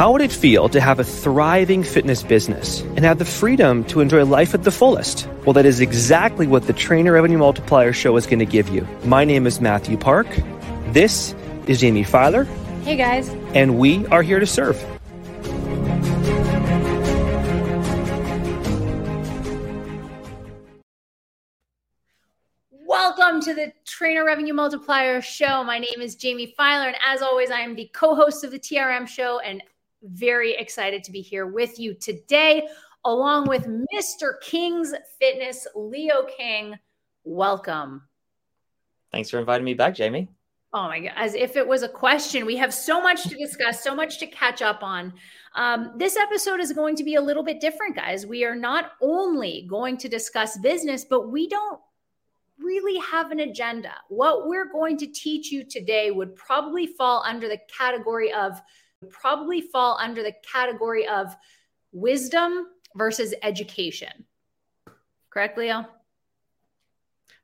How would it feel to have a thriving fitness business and have the freedom to enjoy life at the fullest? Well, that is exactly what the Trainer Revenue Multiplier Show is going to give you. My name is Matthew Park. This is Jamie Filer. Hey, guys. And we are here to serve. Welcome to the Trainer Revenue Multiplier Show. My name is Jamie Filer, and as always, I am the co host of the TRM show and very excited to be here with you today, along with Mr. King's Fitness, Leo King. Welcome. Thanks for inviting me back, Jamie. Oh my God, as if it was a question. We have so much to discuss, so much to catch up on. Um, this episode is going to be a little bit different, guys. We are not only going to discuss business, but we don't really have an agenda. What we're going to teach you today would probably fall under the category of probably fall under the category of wisdom versus education. Correct, Leo?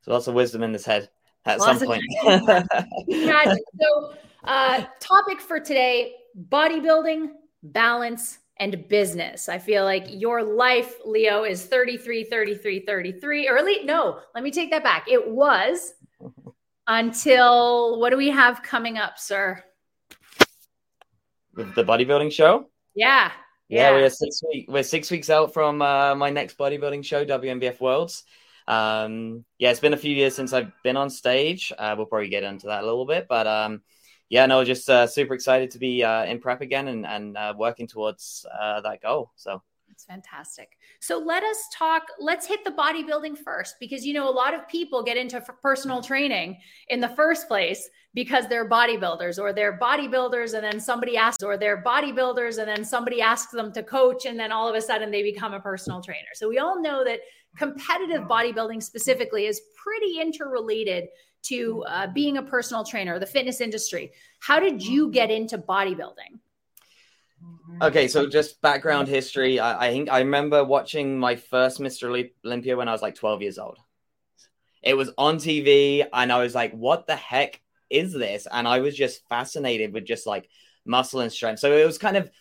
So lots of wisdom in this head at Lots some point. yeah, so, uh, topic for today bodybuilding, balance, and business. I feel like your life, Leo, is 33, 33, 33, or at least, no, let me take that back. It was until what do we have coming up, sir? With the bodybuilding show? Yeah. Yeah, we're six week, we're six weeks out from uh, my next bodybuilding show, WNBF Worlds. Um, yeah, it's been a few years since I've been on stage. Uh, we'll probably get into that a little bit, but um, yeah, no, just uh, super excited to be uh, in prep again and, and uh, working towards uh, that goal. So it's fantastic. So let us talk. Let's hit the bodybuilding first because you know a lot of people get into personal training in the first place because they're bodybuilders or they're bodybuilders and then somebody asks or they're bodybuilders and then somebody asks them to coach and then all of a sudden they become a personal trainer. So we all know that competitive bodybuilding specifically is pretty interrelated to uh, being a personal trainer, the fitness industry. How did you get into bodybuilding? Okay, so just background history. I, I think I remember watching my first Mr. Olympia when I was like 12 years old. It was on TV, and I was like, what the heck is this? And I was just fascinated with just like muscle and strength. So it was kind of,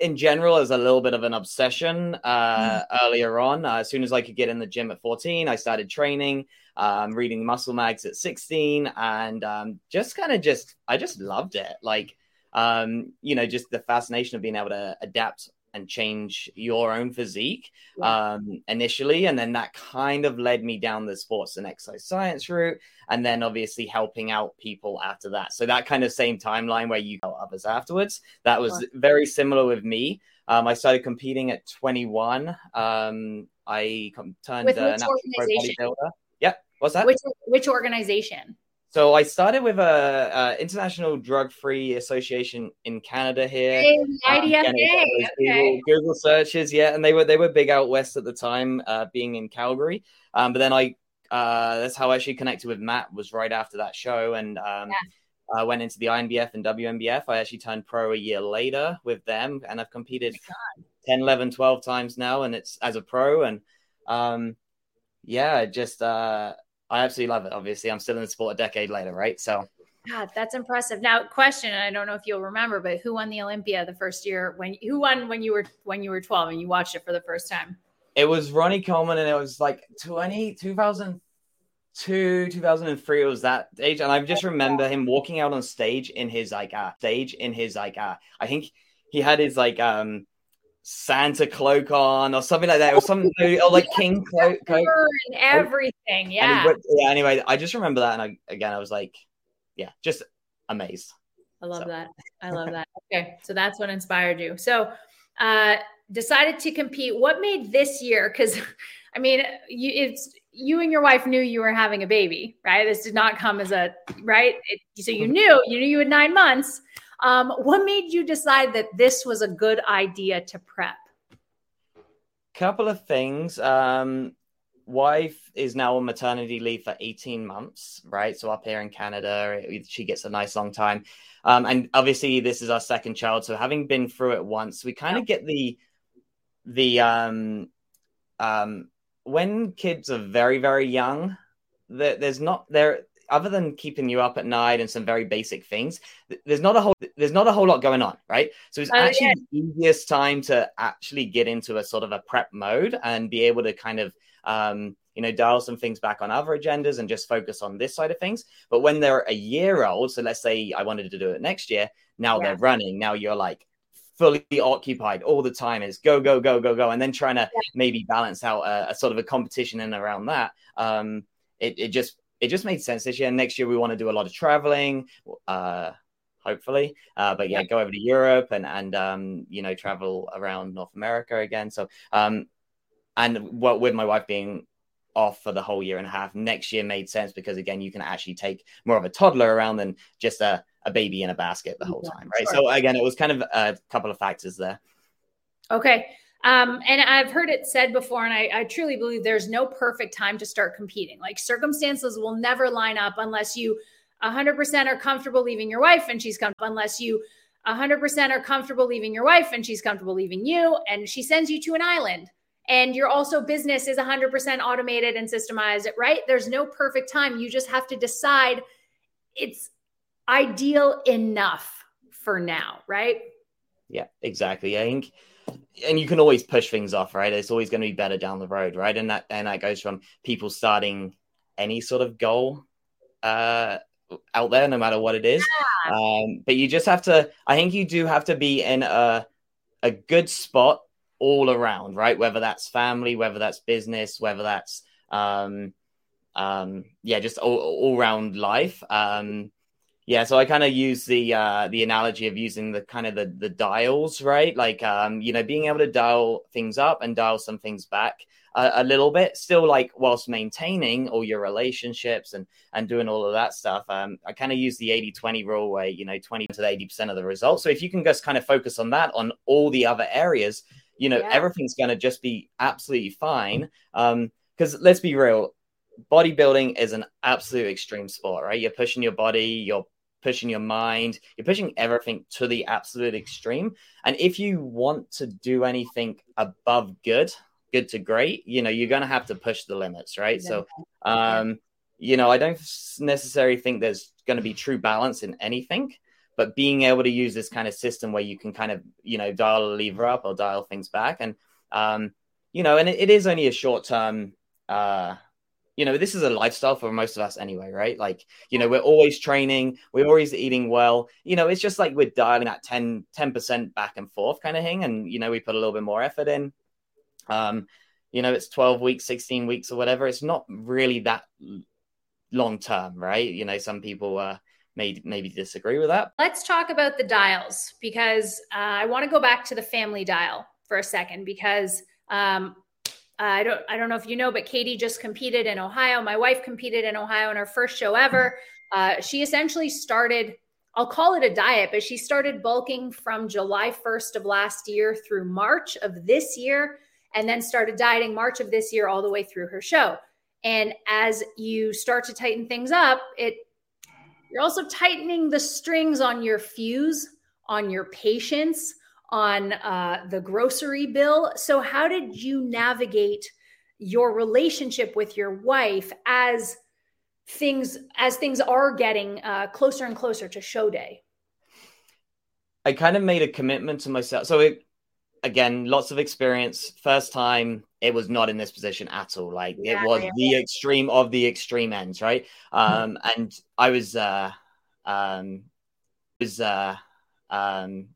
in general, as a little bit of an obsession uh, mm. earlier on. Uh, as soon as I could get in the gym at 14, I started training, um, reading muscle mags at 16, and um, just kind of just, I just loved it. Like, um, you know, just the fascination of being able to adapt and change your own physique um, initially. And then that kind of led me down the sports and exercise science route. And then obviously helping out people after that. So that kind of same timeline where you help others afterwards, that was very similar with me. Um, I started competing at 21. Um, I turned with which uh, organization? Yeah, what's that? Which, which organization? So I started with a, a International Drug Free Association in Canada here. Hey, IDFA. Um, okay. Google, Google, searches, yeah, and they were they were big out west at the time, uh, being in Calgary. Um, but then I uh, that's how I actually connected with Matt was right after that show, and um, yeah. I went into the INBF and WNBF. I actually turned pro a year later with them, and I've competed oh 10, 11, 12 times now, and it's as a pro, and um, yeah, just. Uh, I absolutely love it. Obviously, I'm still in the sport a decade later, right? So, God, that's impressive. Now, question: I don't know if you'll remember, but who won the Olympia the first year? When who won when you were when you were 12 and you watched it for the first time? It was Ronnie Coleman, and it was like 20, 2002, 2003. It was that age, and I just remember him walking out on stage in his like uh, stage in his like uh, I think he had his like um Santa cloak on or something like that, or something or like King cloak, and everything. Yeah. yeah. Anyway, I just remember that, and I, again, I was like, yeah, just amazed. I love so. that. I love that. Okay, so that's what inspired you. So, uh, decided to compete. What made this year? Because, I mean, you, it's you and your wife knew you were having a baby, right? This did not come as a right. It, so you knew you knew you had nine months. Um, what made you decide that this was a good idea to prep? Couple of things. Um, wife is now on maternity leave for 18 months, right? So up here in Canada, she gets a nice long time. Um, and obviously, this is our second child. So having been through it once, we kind of get the the um um when kids are very very young, that there's not there other than keeping you up at night and some very basic things, there's not a whole there's not a whole lot going on, right? So it's oh, actually yeah. the easiest time to actually get into a sort of a prep mode and be able to kind of um, you know, dial some things back on other agendas and just focus on this side of things. But when they're a year old, so let's say I wanted to do it next year, now yeah. they're running. Now you're like fully occupied all the time. Is go go go go go, and then trying to yeah. maybe balance out a, a, sort of a competition and around that. Um, it, it just it just made sense this year. Next year we want to do a lot of traveling. Uh, hopefully. Uh, but yeah, go over to Europe and and um, you know travel around North America again. So um, and what with my wife being off for the whole year and a half, next year made sense because again you can actually take more of a toddler around than just a a baby in a basket the whole time, right? Sure. So again, it was kind of a couple of factors there. Okay. Um, and I've heard it said before, and I, I, truly believe there's no perfect time to start competing. Like circumstances will never line up unless you 100% are comfortable leaving your wife and she's comfortable, unless you 100% are comfortable leaving your wife and she's comfortable leaving you, and she sends you to an island. And your also business is 100% automated and systemized, right? There's no perfect time. You just have to decide it's ideal enough for now, right? Yeah, exactly. I think and you can always push things off, right? It's always going to be better down the road, right? And that and that goes from people starting any sort of goal uh out there, no matter what it is. Yeah. Um, but you just have to I think you do have to be in a a good spot all around, right? Whether that's family, whether that's business, whether that's um um yeah, just all, all around life. Um yeah, so I kind of use the uh, the analogy of using the kind of the the dials, right? Like um, you know, being able to dial things up and dial some things back a, a little bit, still like whilst maintaining all your relationships and and doing all of that stuff. Um, I kind of use the 80-20 rule where you know 20 to 80 percent of the results. So if you can just kind of focus on that on all the other areas, you know, yeah. everything's going to just be absolutely fine. Um, because let's be real, bodybuilding is an absolute extreme sport, right? You're pushing your body, you're pushing your mind, you're pushing everything to the absolute extreme. And if you want to do anything above good, good to great, you know, you're going to have to push the limits, right? Yeah. So, um, you know, I don't necessarily think there's going to be true balance in anything, but being able to use this kind of system where you can kind of, you know, dial a lever up or dial things back. And, um, you know, and it, it is only a short term, uh, you know, this is a lifestyle for most of us anyway, right? Like, you know, we're always training, we're always eating well. You know, it's just like we're dialing that 10, 10% back and forth kind of thing. And, you know, we put a little bit more effort in. Um, you know, it's 12 weeks, 16 weeks or whatever. It's not really that long term, right? You know, some people uh, may maybe disagree with that. Let's talk about the dials because uh, I want to go back to the family dial for a second because um, I don't I don't know if you know, but Katie just competed in Ohio. My wife competed in Ohio in her first show ever. Uh, she essentially started. I'll call it a diet, but she started bulking from July 1st of last year through March of this year, and then started dieting March of this year all the way through her show. And as you start to tighten things up, it you're also tightening the strings on your fuse, on your patience, on uh, the grocery bill. So, how did you navigate your relationship with your wife as things as things are getting uh, closer and closer to show day? I kind of made a commitment to myself. So, it, again, lots of experience. First time, it was not in this position at all. Like yeah, it was yeah. the extreme of the extreme ends, right? Mm-hmm. Um, and I was, uh, um, was, uh, um,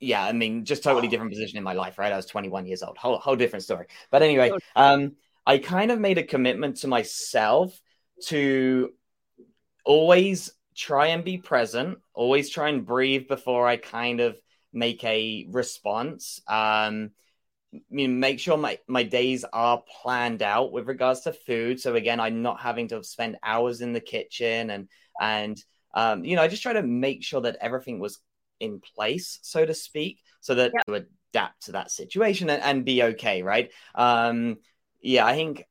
yeah, I mean, just totally different position in my life, right? I was 21 years old, whole, whole different story. But anyway, um, I kind of made a commitment to myself to always try and be present, always try and breathe before I kind of make a response. Um, I mean, make sure my, my days are planned out with regards to food. So again, I'm not having to spend hours in the kitchen and and um, you know, I just try to make sure that everything was in place, so to speak, so that yep. to adapt to that situation and, and be okay, right? Um, yeah, I think,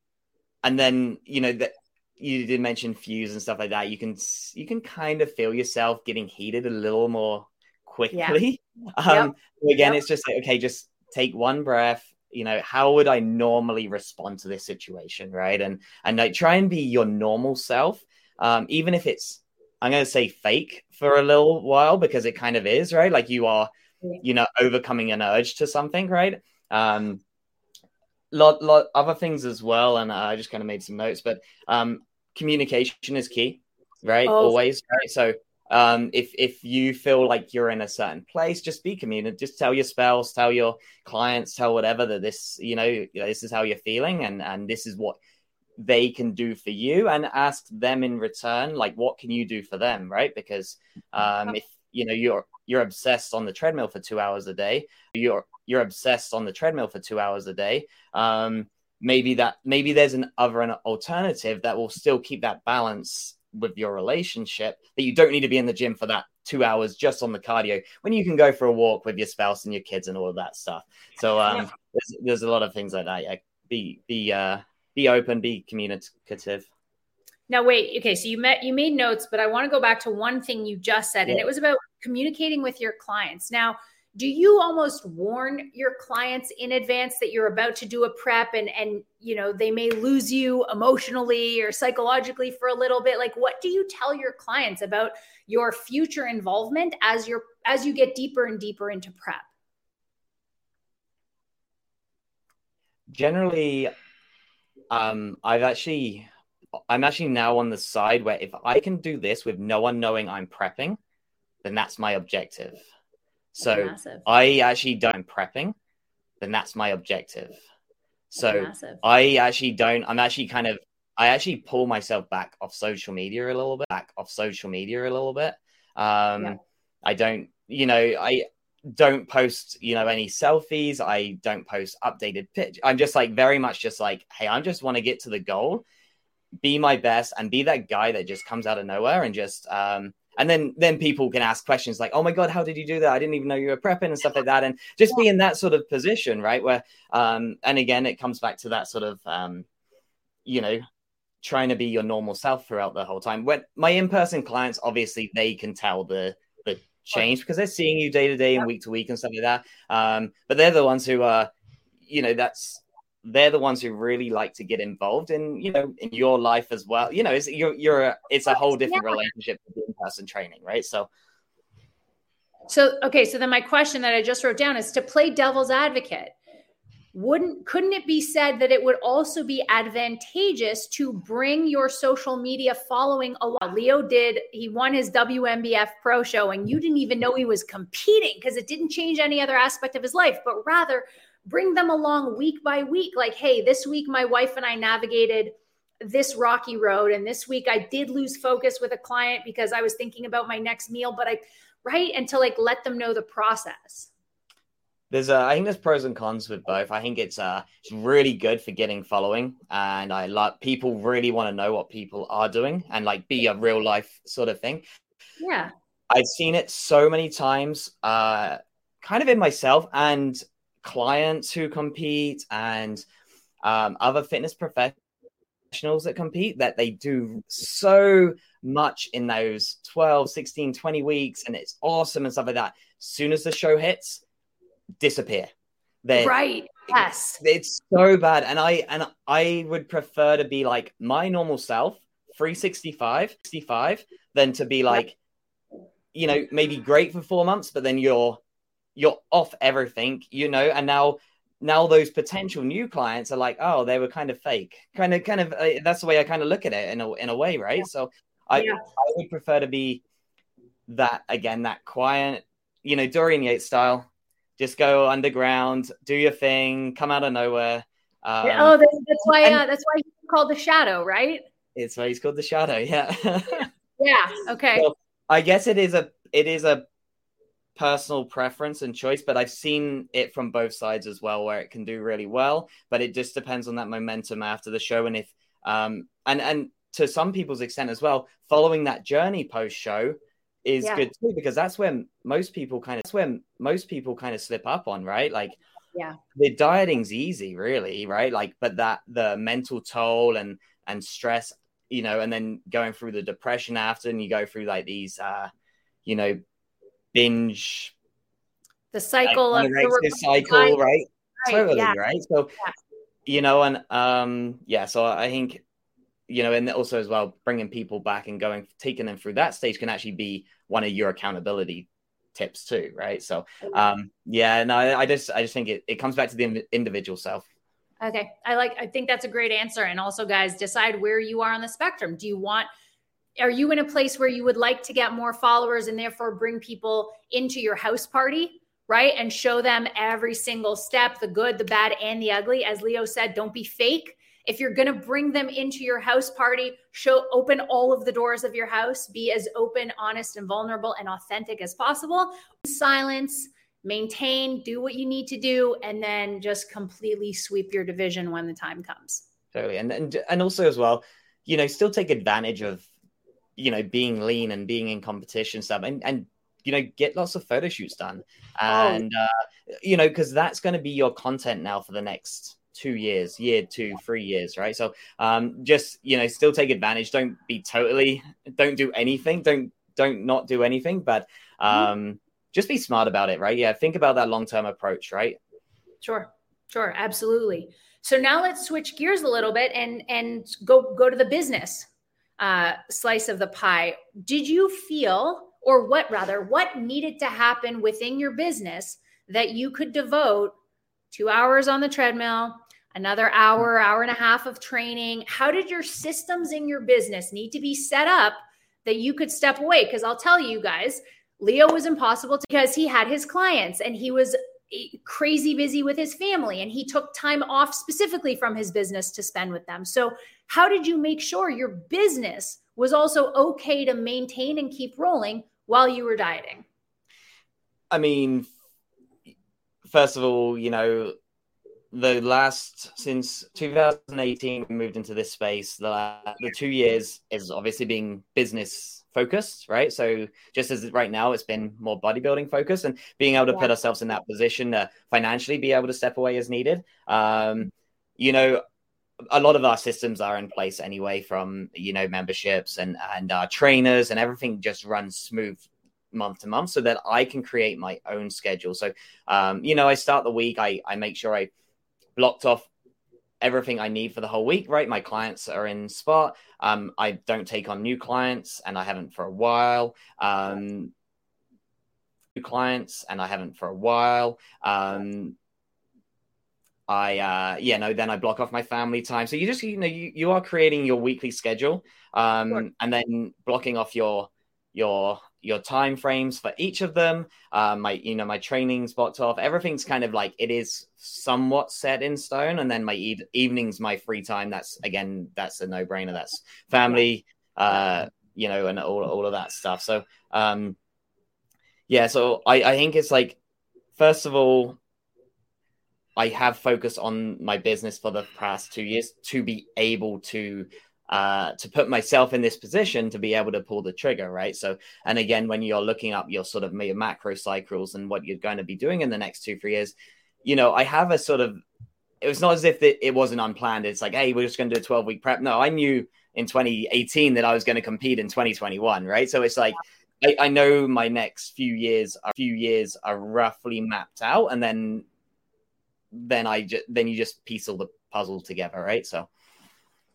and then you know that you did mention fuse and stuff like that. You can you can kind of feel yourself getting heated a little more quickly. Yeah. Um, yep. Again, yep. it's just like, okay, just take one breath. You know, how would I normally respond to this situation, right? And and like try and be your normal self um, even if it's I'm going to say fake for a little while because it kind of is, right? Like you are, you know, overcoming an urge to something, right? Um, lot, lot other things as well, and I just kind of made some notes, but um, communication is key, right? Oh, Always, right? So um, if if you feel like you're in a certain place, just be communicative. Just tell your spouse, tell your clients, tell whatever that this, you know, this is how you're feeling, and and this is what they can do for you and ask them in return like what can you do for them right? Because um if you know you're you're obsessed on the treadmill for 2 hours a day you're you're obsessed on the treadmill for 2 hours a day um maybe that maybe there's an other an alternative that will still keep that balance with your relationship that you don't need to be in the gym for that two hours just on the cardio when you can go for a walk with your spouse and your kids and all of that stuff. So um yeah. there's, there's a lot of things like that. Yeah be be uh be open, be communicative. Now wait, okay, so you met you made notes, but I want to go back to one thing you just said, yeah. and it was about communicating with your clients. Now, do you almost warn your clients in advance that you're about to do a prep and and you know they may lose you emotionally or psychologically for a little bit like what do you tell your clients about your future involvement as you're as you get deeper and deeper into prep generally um, I've actually, I'm actually now on the side where if I can do this with no one knowing I'm prepping, then that's my objective. So Massive. I actually don't prepping, then that's my objective. So I actually don't. I'm actually kind of. I actually pull myself back off social media a little bit. Back off social media a little bit. Um, yeah. I don't. You know, I don't post, you know, any selfies. I don't post updated pitch. I'm just like very much just like, hey, I just want to get to the goal, be my best, and be that guy that just comes out of nowhere and just um and then then people can ask questions like, oh my god, how did you do that? I didn't even know you were prepping and stuff like that. And just be in that sort of position, right? Where um and again it comes back to that sort of um, you know, trying to be your normal self throughout the whole time. When my in-person clients, obviously they can tell the change because they're seeing you day to day and week to week and stuff like that. Um, but they're the ones who are, you know, that's they're the ones who really like to get involved in, you know, in your life as well. You know, it's you're you're a, it's a whole different yeah. relationship with in person training, right? So. So okay, so then my question that I just wrote down is to play devil's advocate wouldn't couldn't it be said that it would also be advantageous to bring your social media following along? Leo did he won his wnbf pro show and you didn't even know he was competing because it didn't change any other aspect of his life but rather bring them along week by week. Like hey this week my wife and i navigated this rocky road and this week i did lose focus with a client because i was thinking about my next meal but i right? And to like let them know the process there's uh, I think there's pros and cons with both. I think it's uh it's really good for getting following, and I like people really want to know what people are doing and like be a real life sort of thing. Yeah, I've seen it so many times, uh, kind of in myself and clients who compete and um, other fitness professionals that compete that they do so much in those 12 16 20 weeks and it's awesome and stuff like that as soon as the show hits disappear. They're, right. Yes. It's so bad. And I and I would prefer to be like my normal self, 365, 65, than to be like, you know, maybe great for four months, but then you're you're off everything, you know, and now now those potential new clients are like, oh, they were kind of fake, kind of, kind of. Uh, that's the way I kind of look at it in a in a way, right? So I yeah. I would prefer to be that again, that quiet, you know, Dorian Yates style just go underground, do your thing, come out of nowhere. Um, oh, that's, that's why. Uh, that's why he's called the Shadow, right? It's why he's called the Shadow. Yeah. yeah. Okay. So I guess it is a it is a personal preference and choice, but I've seen it from both sides as well, where it can do really well. But it just depends on that momentum after the show, and if um and and to some people's extent as well, following that journey post show is yeah. good too because that's when most people kind of that's when most people kind of slip up on right like yeah the dieting's easy really right like but that the mental toll and and stress you know and then going through the depression after and you go through like these uh you know binge the cycle like, of the cycle right, right totally yeah. right so yeah. you know and um yeah so i think you know, and also as well, bringing people back and going, taking them through that stage can actually be one of your accountability tips too, right? So, um, yeah, no, I just, I just think it, it comes back to the individual self. Okay. I like, I think that's a great answer. And also, guys, decide where you are on the spectrum. Do you want, are you in a place where you would like to get more followers and therefore bring people into your house party? Right. And show them every single step the good, the bad, and the ugly. As Leo said, don't be fake if you're going to bring them into your house party, show open all of the doors of your house, be as open, honest, and vulnerable and authentic as possible. Silence, maintain, do what you need to do, and then just completely sweep your division when the time comes. Totally. And and, and also as well, you know, still take advantage of you know being lean and being in competition stuff and and you know get lots of photo shoots done oh. and uh you know because that's going to be your content now for the next two years, year two, three years, right? So um, just you know, still take advantage. Don't be totally, don't do anything. Don't don't not do anything, but mm-hmm. um, just be smart about it, right? Yeah, think about that long term approach, right? Sure, sure, absolutely. So now let's switch gears a little bit and and go go to the business uh, slice of the pie. Did you feel, or what rather, what needed to happen within your business that you could devote two hours on the treadmill, another hour, hour and a half of training. How did your systems in your business need to be set up that you could step away? Because I'll tell you guys, Leo was impossible because he had his clients and he was eh, crazy busy with his family and he took time off specifically from his business to spend with them. So, how did you make sure your business was also okay to maintain and keep rolling while you were dieting? I mean, first of all, you know, the last since 2018 we moved into this space the the two years is obviously being business focused right so just as right now it's been more bodybuilding focused and being able to yeah. put ourselves in that position to financially be able to step away as needed um you know a lot of our systems are in place anyway from you know memberships and and our trainers and everything just runs smooth month to month so that I can create my own schedule. So, um, you know, I start the week, I, I make sure I blocked off everything I need for the whole week, right? My clients are in spot. Um, I don't take on new clients and I haven't for a while. Um, new clients and I haven't for a while. Um, I uh yeah no then I block off my family time so you just you know you, you are creating your weekly schedule um sure. and then blocking off your your your time frames for each of them um, my you know my training's blocked off. Everything's kind of like it is somewhat set in stone. And then my e- evenings my free time. That's again that's a no-brainer. That's family uh you know and all, all of that stuff. So um yeah so i i think it's like first of all i have focused on my business for the past two years to be able to uh, to put myself in this position to be able to pull the trigger, right? So, and again, when you're looking up your sort of your macro cycles and what you're going to be doing in the next two, three years, you know, I have a sort of, it was not as if it, it wasn't unplanned. It's like, hey, we're just going to do a 12 week prep. No, I knew in 2018 that I was going to compete in 2021, right? So it's like, I, I know my next few years, a few years are roughly mapped out, and then, then I just, then you just piece all the puzzle together, right? So,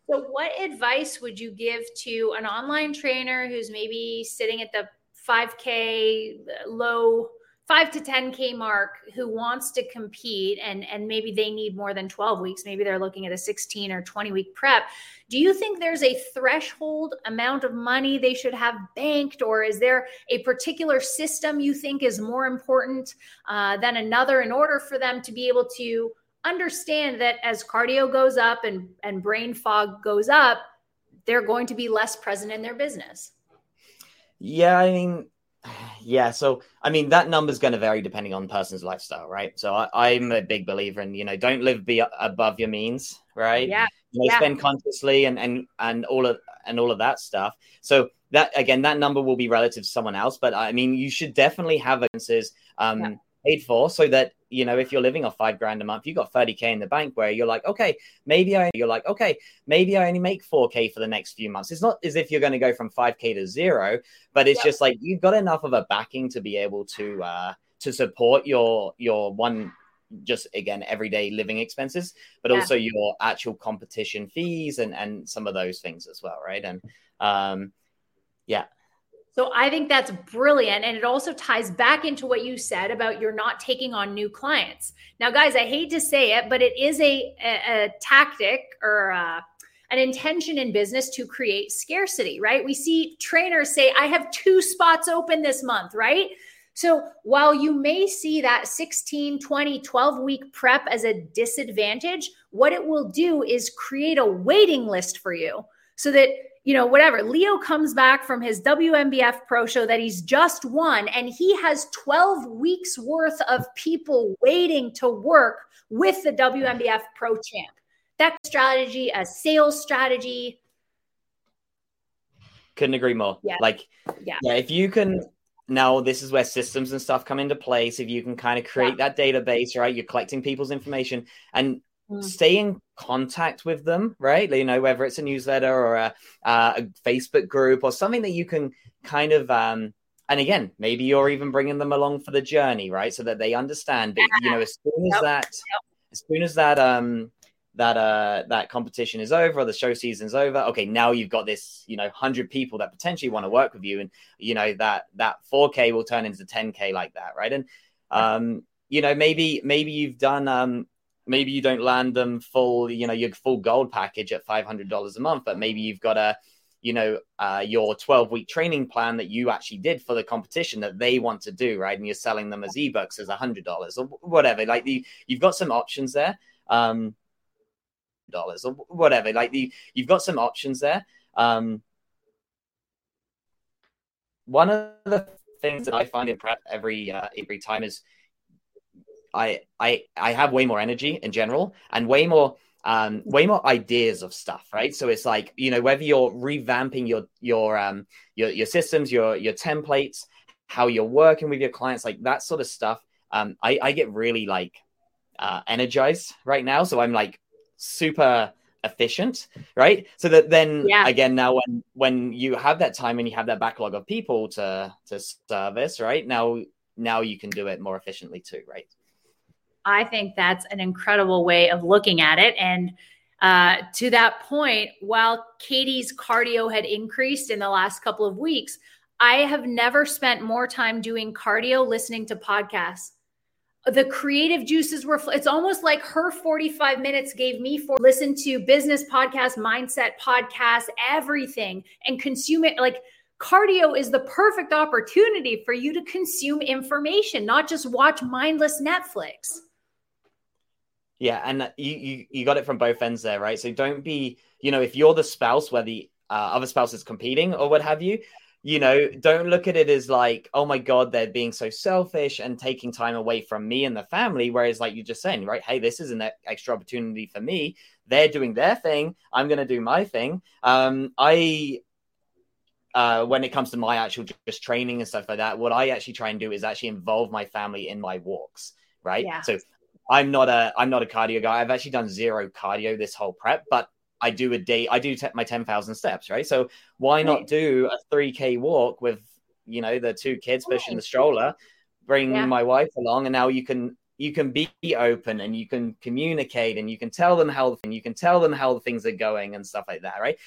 so, what advice would you give to an online trainer who's maybe sitting at the 5K low, five to 10K mark, who wants to compete and, and maybe they need more than 12 weeks? Maybe they're looking at a 16 or 20 week prep. Do you think there's a threshold amount of money they should have banked, or is there a particular system you think is more important uh, than another in order for them to be able to? Understand that as cardio goes up and, and brain fog goes up, they're going to be less present in their business. Yeah, I mean, yeah. So, I mean, that number is going to vary depending on the person's lifestyle, right? So, I, am a big believer in, you know, don't live be above your means, right? Yeah. You know, yeah. spend consciously and and and all of and all of that stuff. So that again, that number will be relative to someone else, but I mean, you should definitely have expenses um, yeah. paid for so that you know, if you're living off five grand a month, you've got 30k in the bank where you're like, okay, maybe I you're like, okay, maybe I only make 4k for the next few months. It's not as if you're going to go from 5k to zero, but it's just like you've got enough of a backing to be able to uh to support your your one just again everyday living expenses, but yeah. also your actual competition fees and and some of those things as well, right? And um, yeah. So I think that's brilliant. And it also ties back into what you said about you're not taking on new clients. Now, guys, I hate to say it, but it is a, a, a tactic or a, an intention in business to create scarcity, right? We see trainers say, I have two spots open this month, right? So while you may see that 16, 20, 12 week prep as a disadvantage, what it will do is create a waiting list for you so that, you know, whatever, Leo comes back from his WNBF pro show that he's just won, and he has 12 weeks worth of people waiting to work with the WNBF pro champ. That strategy, a sales strategy. Couldn't agree more. Yeah. Like, yeah, yeah if you can now this is where systems and stuff come into place if you can kind of create yeah. that database right you're collecting people's information and mm. stay in contact with them right you know whether it's a newsletter or a, uh, a facebook group or something that you can kind of um and again maybe you're even bringing them along for the journey right so that they understand that you know as soon as yep. that yep. as soon as that um that uh that competition is over or the show season's over okay now you've got this you know 100 people that potentially want to work with you and you know that that 4k will turn into 10k like that right and um you know maybe maybe you've done um maybe you don't land them full you know your full gold package at $500 a month but maybe you've got a you know uh, your 12 week training plan that you actually did for the competition that they want to do right and you're selling them as ebooks as a hundred dollars or whatever like the, you've got some options there um dollars or whatever. Like the, you've got some options there. Um, one of the things that I find in prep every uh, every time is I I I have way more energy in general and way more um way more ideas of stuff right? So it's like you know whether you're revamping your your um your your systems your your templates how you're working with your clients like that sort of stuff um i i get really like uh energized right now. So i'm like super efficient right? So that then yeah. again now when when you have that time and you have that backlog of people to to service right? Now now you can do it more efficiently too right i think that's an incredible way of looking at it. And uh, to that point while katie's cardio had increased in the last couple of weeks i have never spent more time doing cardio listening to podcasts. The creative juices were it's almost like her 45 minutes gave me for listen to business podcast mindset podcast everything and consume it. Like cardio is the perfect opportunity for you to consume information not just watch mindless netflix yeah and you you, you got it from both ends there right so don't be you know if you're the spouse where the uh, other spouse is competing or what have you you know, don't look at it as like, oh my God, they're being so selfish and taking time away from me and the family. Whereas, like you're just saying, right? Hey, this is an extra opportunity for me. They're doing their thing. I'm going to do my thing. Um, I, uh, when it comes to my actual just training and stuff like that, what I actually try and do is actually involve my family in my walks, right? Yeah. So I'm not a I'm not a cardio guy. I've actually done zero cardio this whole prep, but I do a day, I do t- my 10,000 steps, right? So why not do a 3K walk with, you know, the two kids pushing the stroller, bring yeah. my wife along, and now you can you can be open and you can communicate and you can tell them how and you can tell them how the things are going and stuff like that, right?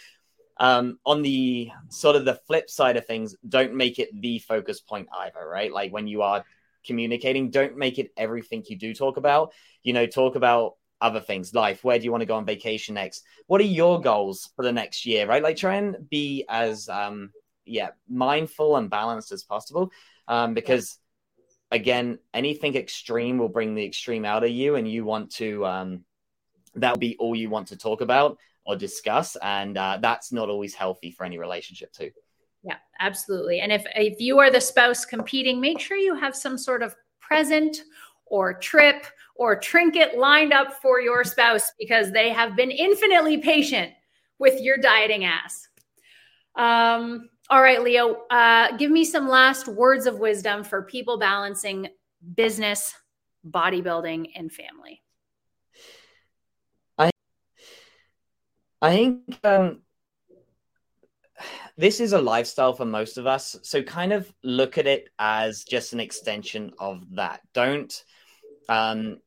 Um, on the sort of the flip side of things, don't make it the focus point either, right? Like when you are communicating, don't make it everything you do talk about. You know, talk about other things, life. Where do you want to go on vacation next? What are your goals for the next year? Right, like try and be as um, yeah mindful and balanced as possible, um, because again, anything extreme will bring the extreme out of you, and you want to um, that'll be all you want to talk about or discuss, and uh, that's not always healthy for any relationship too. Yeah, absolutely. And if if you are the spouse competing, make sure you have some sort of present or trip or trinket lined up for your spouse because they have been infinitely patient with your dieting ass. Um, all right, Leo, uh, give me some last words of wisdom for people balancing business, bodybuilding, and family. I, I think um, this is a lifestyle for most of us. So kind of look at it as just an extension of that. Don't um,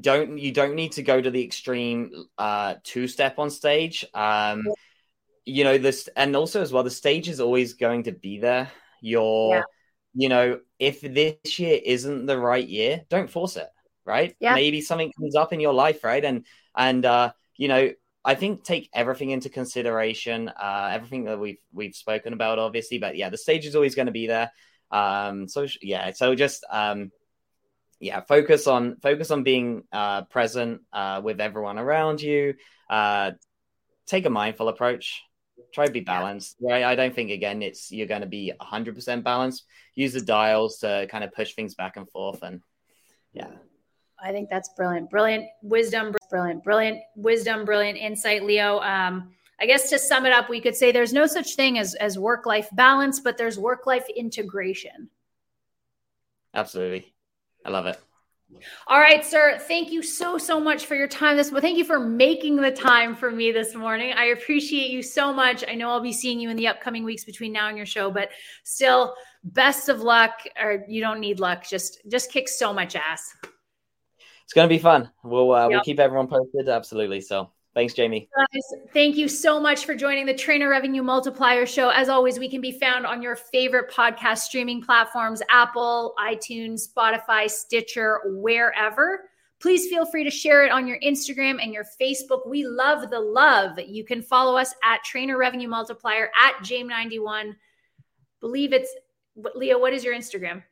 don't you don't need to go to the extreme uh two step on stage um you know this and also as well the stage is always going to be there you're yeah. you know if this year isn't the right year don't force it right yeah. maybe something comes up in your life right and and uh you know i think take everything into consideration uh everything that we've we've spoken about obviously but yeah the stage is always going to be there um so yeah so just um yeah, focus on focus on being uh, present uh, with everyone around you. Uh, take a mindful approach. Try to be balanced. Right? I don't think again it's you're going to be 100% balanced. Use the dials to kind of push things back and forth, and yeah. I think that's brilliant, brilliant wisdom, brilliant, brilliant wisdom, brilliant insight, Leo. Um, I guess to sum it up, we could say there's no such thing as as work life balance, but there's work life integration. Absolutely. I love it. All right, sir. Thank you so so much for your time this morning. Thank you for making the time for me this morning. I appreciate you so much. I know I'll be seeing you in the upcoming weeks between now and your show, but still, best of luck. Or you don't need luck. Just just kick so much ass. It's gonna be fun. We'll uh, yep. we'll keep everyone posted. Absolutely. So Thanks, Jamie. Guys, thank you so much for joining the Trainer Revenue Multiplier Show. As always, we can be found on your favorite podcast streaming platforms Apple, iTunes, Spotify, Stitcher, wherever. Please feel free to share it on your Instagram and your Facebook. We love the love. You can follow us at Trainer Revenue Multiplier at Jame91. Believe it's Leo. What is your Instagram?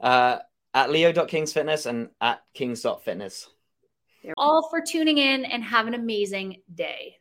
Uh, at leo.kingsfitness and at kings.fitness all for tuning in and have an amazing day.